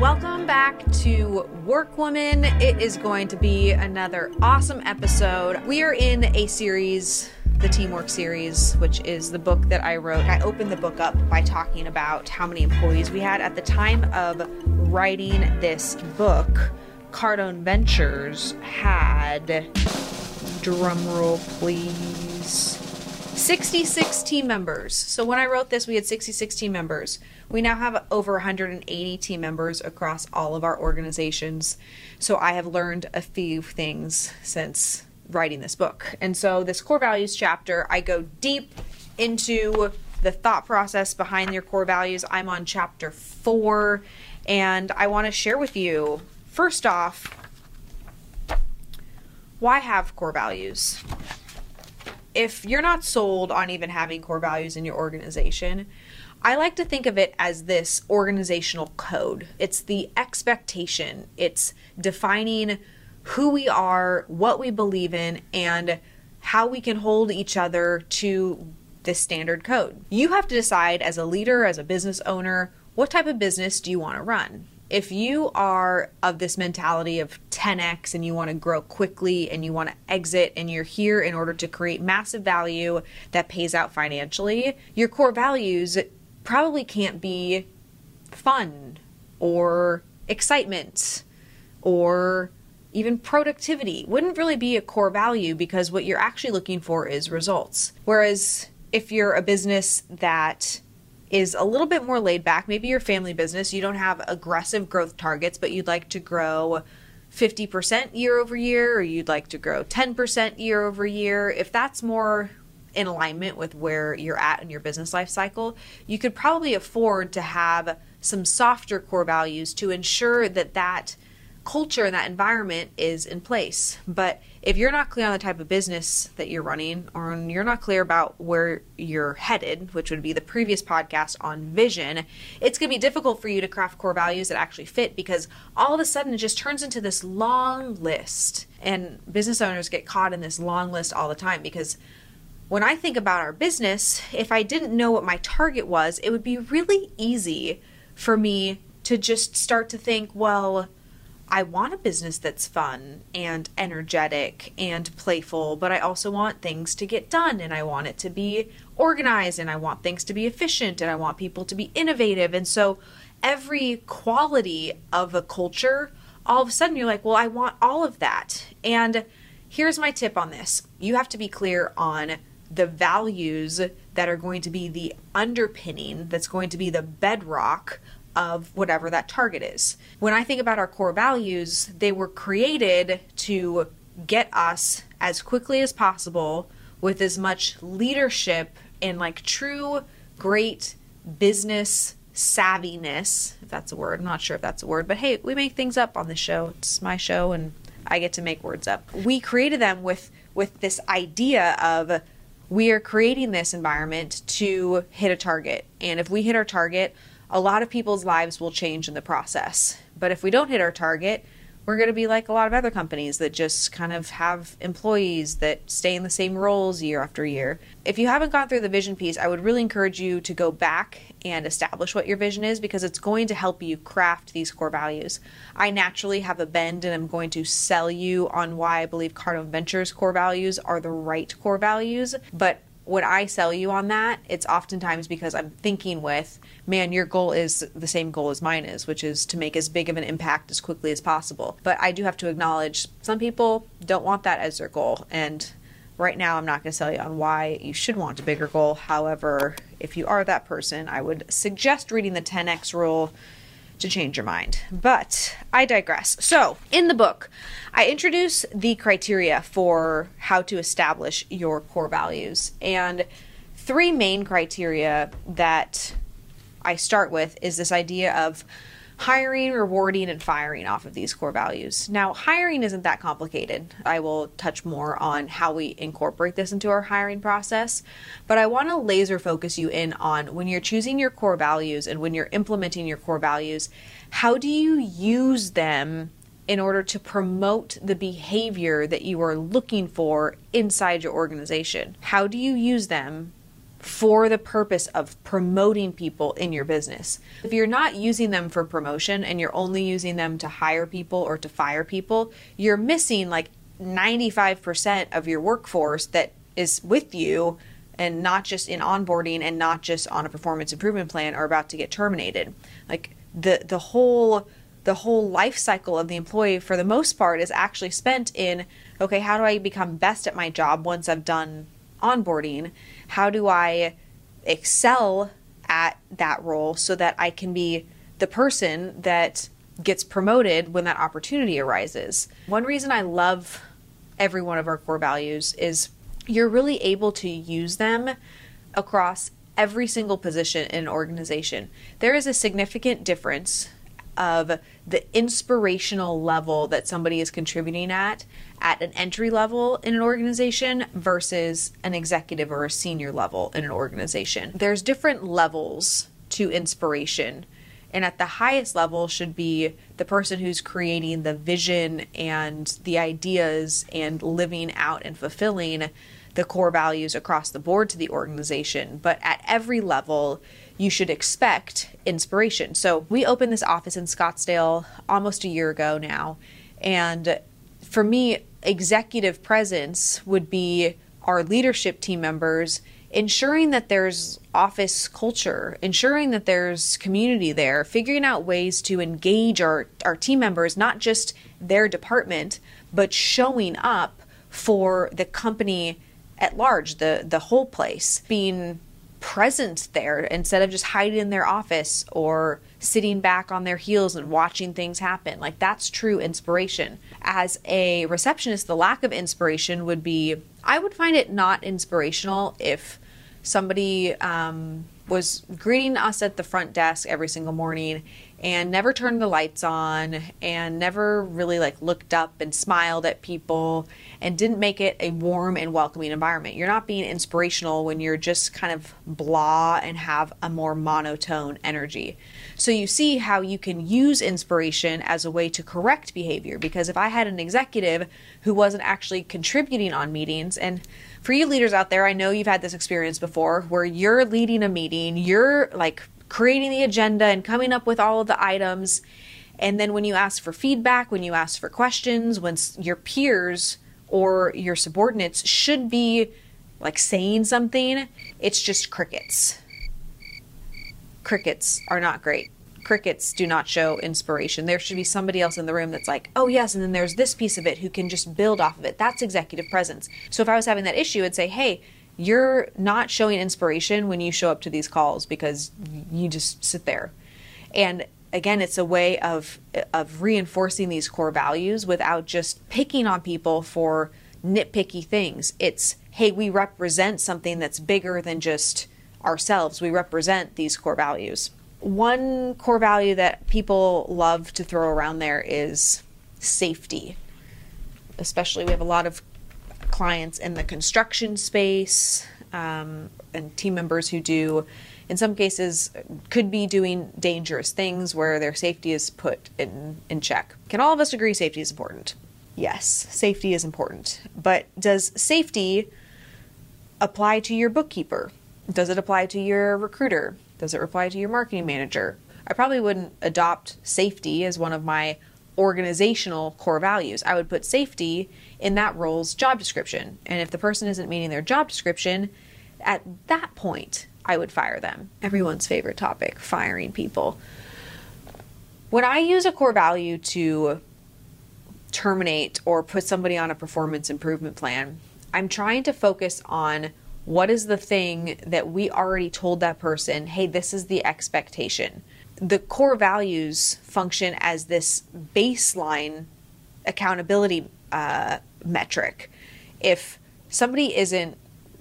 Welcome back to Workwoman. It is going to be another awesome episode. We are in a series, the Teamwork series, which is the book that I wrote. I opened the book up by talking about how many employees we had. At the time of writing this book, Cardone Ventures had, drumroll please, 66 team members. So when I wrote this, we had 66 team members. We now have over 180 team members across all of our organizations. So I have learned a few things since writing this book. And so, this core values chapter, I go deep into the thought process behind your core values. I'm on chapter four, and I want to share with you first off why have core values? If you're not sold on even having core values in your organization, I like to think of it as this organizational code. It's the expectation, it's defining who we are, what we believe in, and how we can hold each other to this standard code. You have to decide as a leader, as a business owner, what type of business do you want to run? If you are of this mentality of 10x and you want to grow quickly and you want to exit and you're here in order to create massive value that pays out financially, your core values probably can't be fun or excitement or even productivity wouldn't really be a core value because what you're actually looking for is results. Whereas if you're a business that is a little bit more laid back, maybe your family business, you don't have aggressive growth targets, but you'd like to grow 50% year over year or you'd like to grow 10% year over year, if that's more in alignment with where you're at in your business life cycle, you could probably afford to have some softer core values to ensure that that culture and that environment is in place. But if you're not clear on the type of business that you're running, or you're not clear about where you're headed, which would be the previous podcast on vision, it's going to be difficult for you to craft core values that actually fit because all of a sudden it just turns into this long list. And business owners get caught in this long list all the time because when I think about our business, if I didn't know what my target was, it would be really easy for me to just start to think, well, I want a business that's fun and energetic and playful, but I also want things to get done and I want it to be organized and I want things to be efficient and I want people to be innovative. And so every quality of a culture, all of a sudden you're like, well, I want all of that. And here's my tip on this you have to be clear on the values that are going to be the underpinning, that's going to be the bedrock of whatever that target is. When I think about our core values, they were created to get us as quickly as possible with as much leadership and like true great business savviness, if that's a word. I'm not sure if that's a word, but hey, we make things up on this show. It's my show and I get to make words up. We created them with with this idea of we are creating this environment to hit a target. And if we hit our target, a lot of people's lives will change in the process. But if we don't hit our target, we're going to be like a lot of other companies that just kind of have employees that stay in the same roles year after year. If you haven't gone through the vision piece, I would really encourage you to go back and establish what your vision is because it's going to help you craft these core values. I naturally have a bend and I'm going to sell you on why I believe Cardone Ventures core values are the right core values, but when I sell you on that, it's oftentimes because I'm thinking with, man, your goal is the same goal as mine is, which is to make as big of an impact as quickly as possible. But I do have to acknowledge some people don't want that as their goal. And right now, I'm not going to sell you on why you should want a bigger goal. However, if you are that person, I would suggest reading the 10x rule to change your mind. But I digress. So, in the book, I introduce the criteria for how to establish your core values. And three main criteria that I start with is this idea of hiring, rewarding, and firing off of these core values. Now, hiring isn't that complicated. I will touch more on how we incorporate this into our hiring process, but I want to laser focus you in on when you're choosing your core values and when you're implementing your core values, how do you use them in order to promote the behavior that you are looking for inside your organization? How do you use them for the purpose of promoting people in your business. If you're not using them for promotion and you're only using them to hire people or to fire people, you're missing like 95% of your workforce that is with you and not just in onboarding and not just on a performance improvement plan are about to get terminated. Like the the whole the whole life cycle of the employee for the most part is actually spent in okay, how do I become best at my job once I've done onboarding? How do I excel at that role so that I can be the person that gets promoted when that opportunity arises? One reason I love every one of our core values is you're really able to use them across every single position in an organization. There is a significant difference of the inspirational level that somebody is contributing at at an entry level in an organization versus an executive or a senior level in an organization. There's different levels to inspiration. And at the highest level should be the person who's creating the vision and the ideas and living out and fulfilling the core values across the board to the organization. But at every level, you should expect inspiration. So we opened this office in Scottsdale almost a year ago now. And for me, executive presence would be our leadership team members ensuring that there's office culture, ensuring that there's community there, figuring out ways to engage our, our team members, not just their department, but showing up for the company at large, the the whole place, being present there instead of just hiding in their office or sitting back on their heels and watching things happen. Like that's true inspiration. As a receptionist, the lack of inspiration would be I would find it not inspirational if somebody um, was greeting us at the front desk every single morning and never turned the lights on and never really like looked up and smiled at people and didn't make it a warm and welcoming environment. You're not being inspirational when you're just kind of blah and have a more monotone energy. So you see how you can use inspiration as a way to correct behavior because if I had an executive who wasn't actually contributing on meetings and for you leaders out there, I know you've had this experience before where you're leading a meeting, you're like creating the agenda and coming up with all of the items. And then when you ask for feedback, when you ask for questions, when your peers or your subordinates should be like saying something, it's just crickets. Crickets are not great. Crickets do not show inspiration. There should be somebody else in the room that's like, oh, yes, and then there's this piece of it who can just build off of it. That's executive presence. So if I was having that issue, I'd say, hey, you're not showing inspiration when you show up to these calls because you just sit there. And again, it's a way of of reinforcing these core values without just picking on people for nitpicky things. It's hey, we represent something that's bigger than just ourselves. We represent these core values. One core value that people love to throw around there is safety. Especially, we have a lot of clients in the construction space um, and team members who do, in some cases, could be doing dangerous things where their safety is put in, in check. Can all of us agree safety is important? Yes, safety is important. But does safety apply to your bookkeeper? Does it apply to your recruiter? Does it apply to your marketing manager? I probably wouldn't adopt safety as one of my organizational core values. I would put safety in that role's job description. And if the person isn't meeting their job description, at that point, I would fire them. Everyone's favorite topic firing people. When I use a core value to terminate or put somebody on a performance improvement plan, I'm trying to focus on what is the thing that we already told that person, hey, this is the expectation the core values function as this baseline accountability uh, metric. If somebody isn't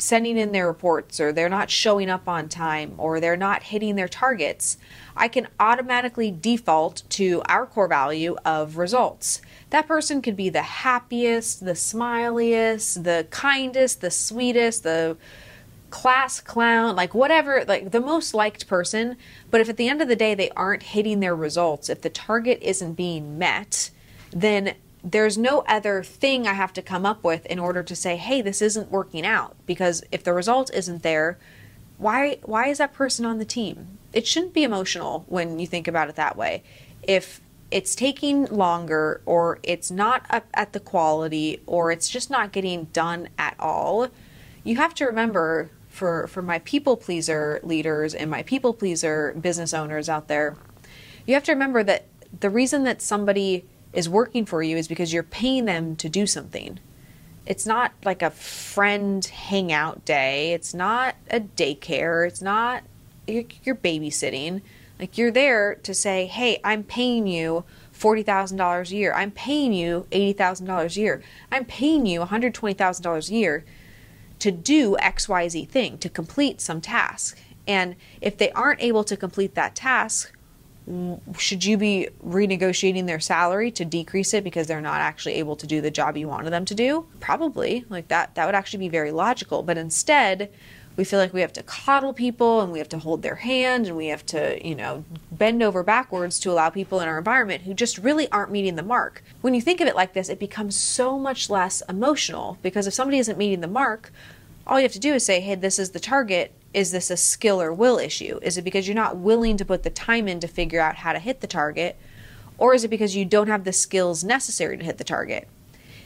sending in their reports or they're not showing up on time or they're not hitting their targets, I can automatically default to our core value of results. That person could be the happiest, the smiliest, the kindest, the sweetest, the class clown, like whatever, like the most liked person. But if at the end of the day they aren't hitting their results, if the target isn't being met, then there's no other thing I have to come up with in order to say, hey, this isn't working out. Because if the result isn't there, why why is that person on the team? It shouldn't be emotional when you think about it that way. If it's taking longer or it's not up at the quality or it's just not getting done at all, you have to remember for for my people pleaser leaders and my people pleaser business owners out there, you have to remember that the reason that somebody is working for you is because you're paying them to do something. It's not like a friend hangout day. It's not a daycare. It's not you're babysitting. Like you're there to say, "Hey, I'm paying you $40,000 a year. I'm paying you $80,000 a year. I'm paying you $120,000 a year to do XYZ thing, to complete some task. And if they aren't able to complete that task, should you be renegotiating their salary to decrease it because they're not actually able to do the job you wanted them to do? Probably. Like that that would actually be very logical. But instead, we feel like we have to coddle people and we have to hold their hand and we have to, you know, bend over backwards to allow people in our environment who just really aren't meeting the mark. When you think of it like this, it becomes so much less emotional because if somebody isn't meeting the mark, all you have to do is say, "Hey, this is the target is this a skill or will issue? Is it because you're not willing to put the time in to figure out how to hit the target? Or is it because you don't have the skills necessary to hit the target?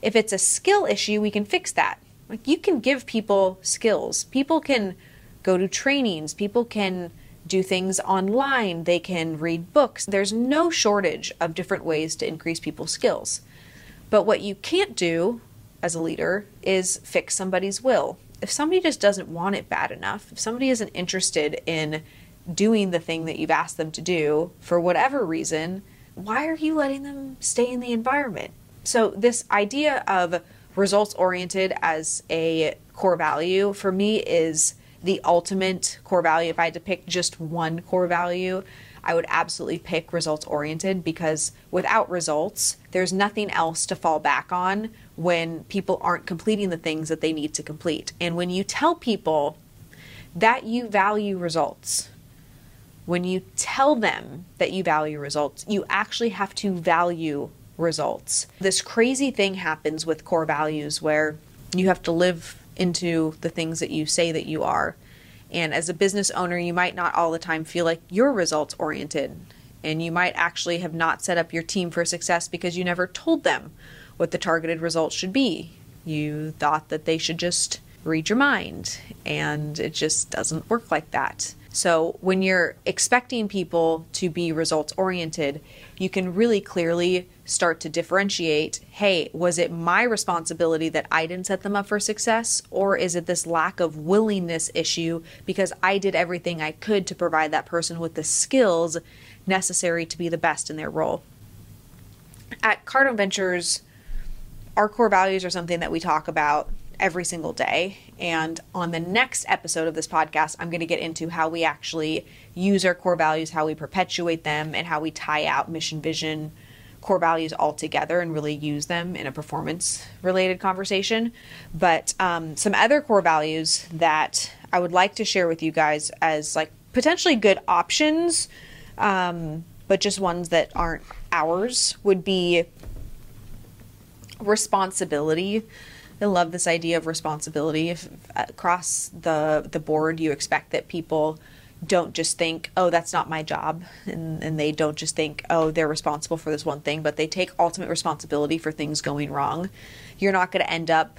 If it's a skill issue, we can fix that. Like you can give people skills. People can go to trainings, people can do things online, they can read books. There's no shortage of different ways to increase people's skills. But what you can't do as a leader is fix somebody's will if somebody just doesn't want it bad enough, if somebody isn't interested in doing the thing that you've asked them to do for whatever reason, why are you letting them stay in the environment? So, this idea of results oriented as a core value for me is the ultimate core value. If I had to pick just one core value, I would absolutely pick results oriented because without results, there's nothing else to fall back on when people aren't completing the things that they need to complete. And when you tell people that you value results, when you tell them that you value results, you actually have to value results. This crazy thing happens with core values where you have to live into the things that you say that you are. And as a business owner, you might not all the time feel like you're results oriented. And you might actually have not set up your team for success because you never told them what the targeted results should be. You thought that they should just read your mind, and it just doesn't work like that. So, when you're expecting people to be results oriented, you can really clearly start to differentiate hey, was it my responsibility that I didn't set them up for success? Or is it this lack of willingness issue because I did everything I could to provide that person with the skills necessary to be the best in their role? At Cardone Ventures, our core values are something that we talk about every single day. And on the next episode of this podcast, I'm going to get into how we actually use our core values, how we perpetuate them, and how we tie out mission, vision, core values all together and really use them in a performance related conversation. But um, some other core values that I would like to share with you guys as like potentially good options, um, but just ones that aren't ours would be responsibility. I love this idea of responsibility. If across the the board you expect that people don't just think, oh, that's not my job, and, and they don't just think, oh, they're responsible for this one thing, but they take ultimate responsibility for things going wrong. You're not going to end up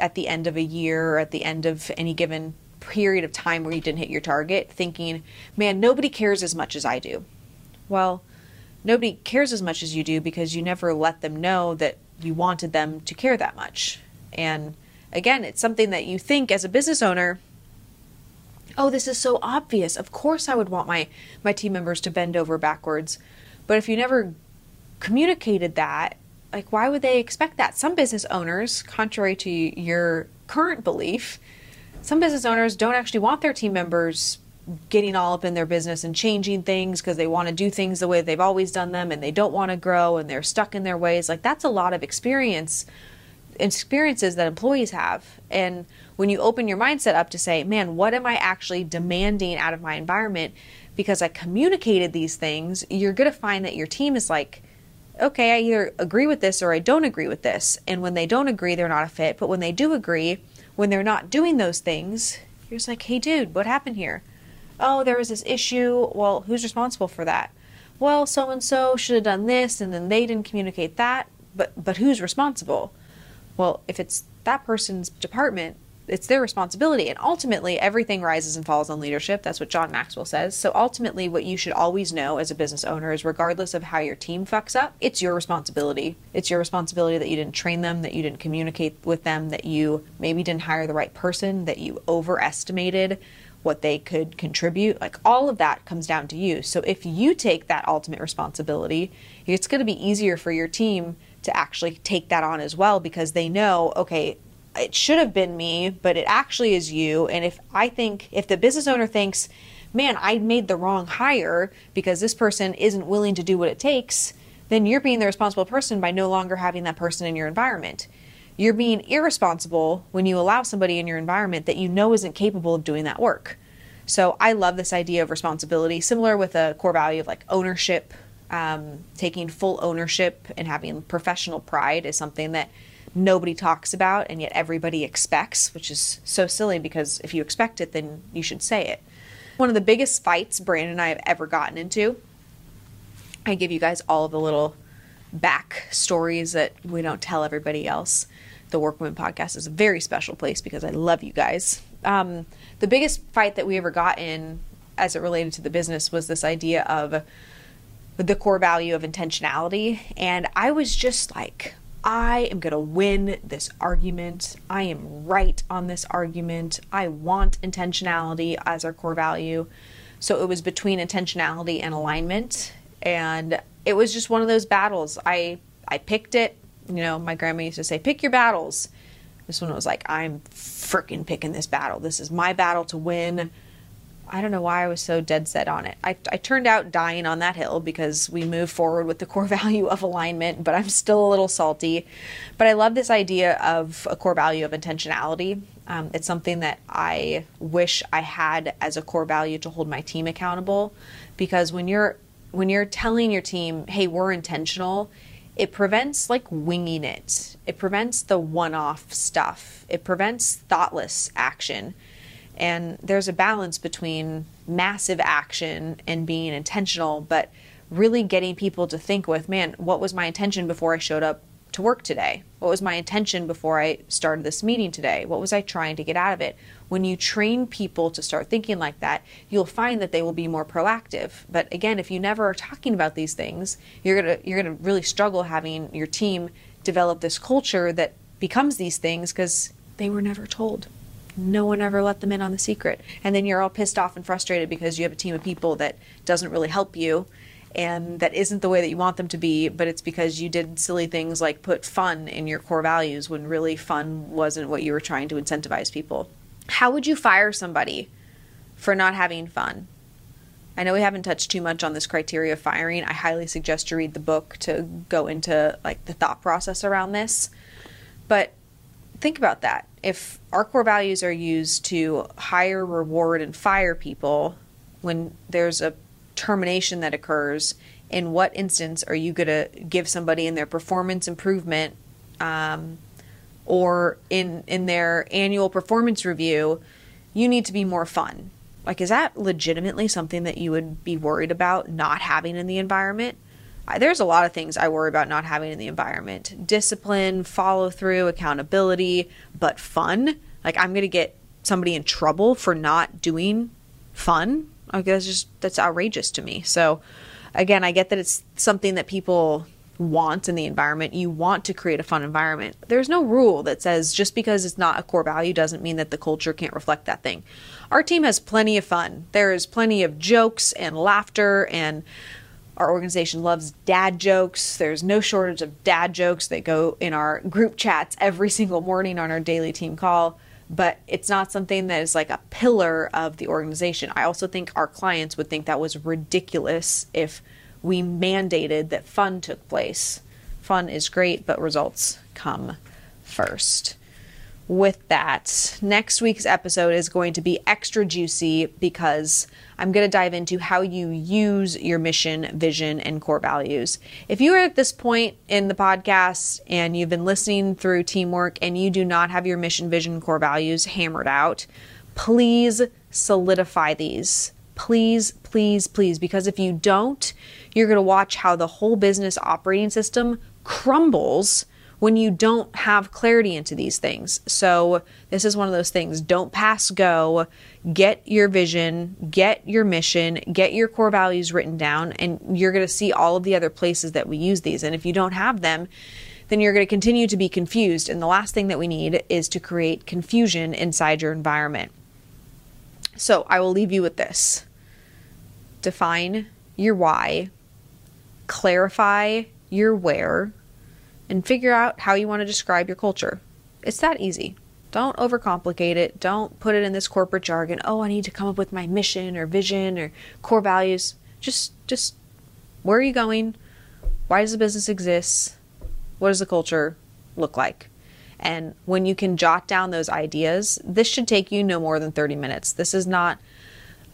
at the end of a year or at the end of any given period of time where you didn't hit your target thinking, man, nobody cares as much as I do. Well, nobody cares as much as you do because you never let them know that you wanted them to care that much. And again, it's something that you think as a business owner, oh, this is so obvious. Of course I would want my my team members to bend over backwards. But if you never communicated that, like why would they expect that? Some business owners, contrary to your current belief, some business owners don't actually want their team members getting all up in their business and changing things because they want to do things the way they've always done them and they don't want to grow and they're stuck in their ways like that's a lot of experience experiences that employees have and when you open your mindset up to say man what am i actually demanding out of my environment because i communicated these things you're going to find that your team is like okay i either agree with this or i don't agree with this and when they don't agree they're not a fit but when they do agree when they're not doing those things You're just like, hey, dude, what happened here? Oh, there was this issue. Well, who's responsible for that? Well, so and so should have done this, and then they didn't communicate that. But but who's responsible? Well, if it's that person's department, it's their responsibility. And ultimately, everything rises and falls on leadership. That's what John Maxwell says. So ultimately, what you should always know as a business owner is regardless of how your team fucks up, it's your responsibility. It's your responsibility that you didn't train them, that you didn't communicate with them, that you maybe didn't hire the right person, that you overestimated what they could contribute. Like all of that comes down to you. So if you take that ultimate responsibility, it's going to be easier for your team to actually take that on as well because they know, okay, it should have been me, but it actually is you. And if I think, if the business owner thinks, man, I made the wrong hire because this person isn't willing to do what it takes, then you're being the responsible person by no longer having that person in your environment. You're being irresponsible when you allow somebody in your environment that you know isn't capable of doing that work. So I love this idea of responsibility, similar with a core value of like ownership. Um, taking full ownership and having professional pride is something that nobody talks about and yet everybody expects, which is so silly because if you expect it, then you should say it. One of the biggest fights Brandon and I have ever gotten into, I give you guys all the little back stories that we don't tell everybody else. The Workwoman podcast is a very special place because I love you guys. Um, the biggest fight that we ever got in as it related to the business was this idea of the core value of intentionality. And I was just like, I am going to win this argument. I am right on this argument. I want intentionality as our core value. So it was between intentionality and alignment. And it was just one of those battles. I I picked it. You know, my grandma used to say, pick your battles. This one was like, I'm freaking picking this battle. This is my battle to win. I don't know why I was so dead set on it. I, I turned out dying on that hill because we moved forward with the core value of alignment, but I'm still a little salty. But I love this idea of a core value of intentionality. Um, it's something that I wish I had as a core value to hold my team accountable because when you're when you're telling your team, "Hey, we're intentional," it prevents like winging it. It prevents the one-off stuff. It prevents thoughtless action and there's a balance between massive action and being intentional, but really getting people to think with, man, what was my intention before I showed up to work today? What was my intention before I started this meeting today? What was I trying to get out of it? When you train people to start thinking like that, you'll find that they will be more proactive. But again, if you never are talking about these things, you're going to you're going to really struggle having your team develop this culture that becomes these things because they were never told no one ever let them in on the secret. And then you're all pissed off and frustrated because you have a team of people that doesn't really help you and that isn't the way that you want them to be, but it's because you did silly things like put fun in your core values when really fun wasn't what you were trying to incentivize people. How would you fire somebody for not having fun? I know we haven't touched too much on this criteria of firing. I highly suggest you read the book to go into like the thought process around this. But think about that. If our core values are used to hire, reward, and fire people when there's a termination that occurs, in what instance are you going to give somebody in their performance improvement um, or in in their annual performance review? You need to be more fun. Like, is that legitimately something that you would be worried about not having in the environment? There's a lot of things I worry about not having in the environment discipline, follow through, accountability, but fun. Like, I'm going to get somebody in trouble for not doing fun. Like, that's just, that's outrageous to me. So, again, I get that it's something that people want in the environment. You want to create a fun environment. There's no rule that says just because it's not a core value doesn't mean that the culture can't reflect that thing. Our team has plenty of fun. There is plenty of jokes and laughter and our organization loves dad jokes. There's no shortage of dad jokes that go in our group chats every single morning on our daily team call, but it's not something that is like a pillar of the organization. I also think our clients would think that was ridiculous if we mandated that fun took place. Fun is great, but results come first with that. Next week's episode is going to be extra juicy because I'm going to dive into how you use your mission, vision, and core values. If you are at this point in the podcast and you've been listening through teamwork and you do not have your mission, vision, core values hammered out, Please solidify these. Please, please, please, because if you don't, you're going to watch how the whole business operating system crumbles when you don't have clarity into these things. So, this is one of those things. Don't pass go. Get your vision, get your mission, get your core values written down, and you're going to see all of the other places that we use these. And if you don't have them, then you're going to continue to be confused. And the last thing that we need is to create confusion inside your environment. So, I will leave you with this define your why, clarify your where and figure out how you want to describe your culture. It's that easy. Don't overcomplicate it. Don't put it in this corporate jargon. Oh, I need to come up with my mission or vision or core values. Just just where are you going? Why does the business exist? What does the culture look like? And when you can jot down those ideas, this should take you no more than 30 minutes. This is not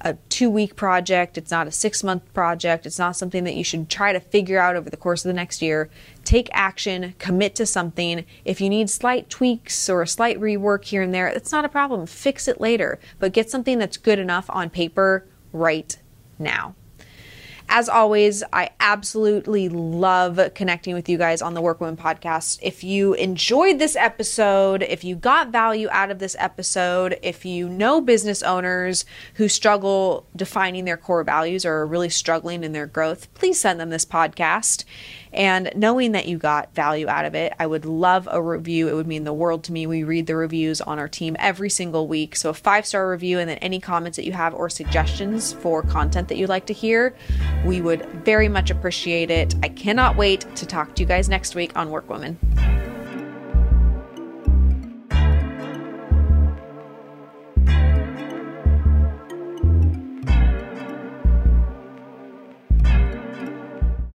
a two week project. It's not a six month project. It's not something that you should try to figure out over the course of the next year. Take action, commit to something. If you need slight tweaks or a slight rework here and there, it's not a problem. Fix it later, but get something that's good enough on paper right now. As always, I absolutely love connecting with you guys on the Workwoman podcast. If you enjoyed this episode, if you got value out of this episode, if you know business owners who struggle defining their core values or are really struggling in their growth, please send them this podcast. And knowing that you got value out of it, I would love a review. It would mean the world to me. We read the reviews on our team every single week. So a five star review and then any comments that you have or suggestions for content that you'd like to hear, we would very much appreciate it. I cannot wait to talk to you guys next week on Work Workwoman.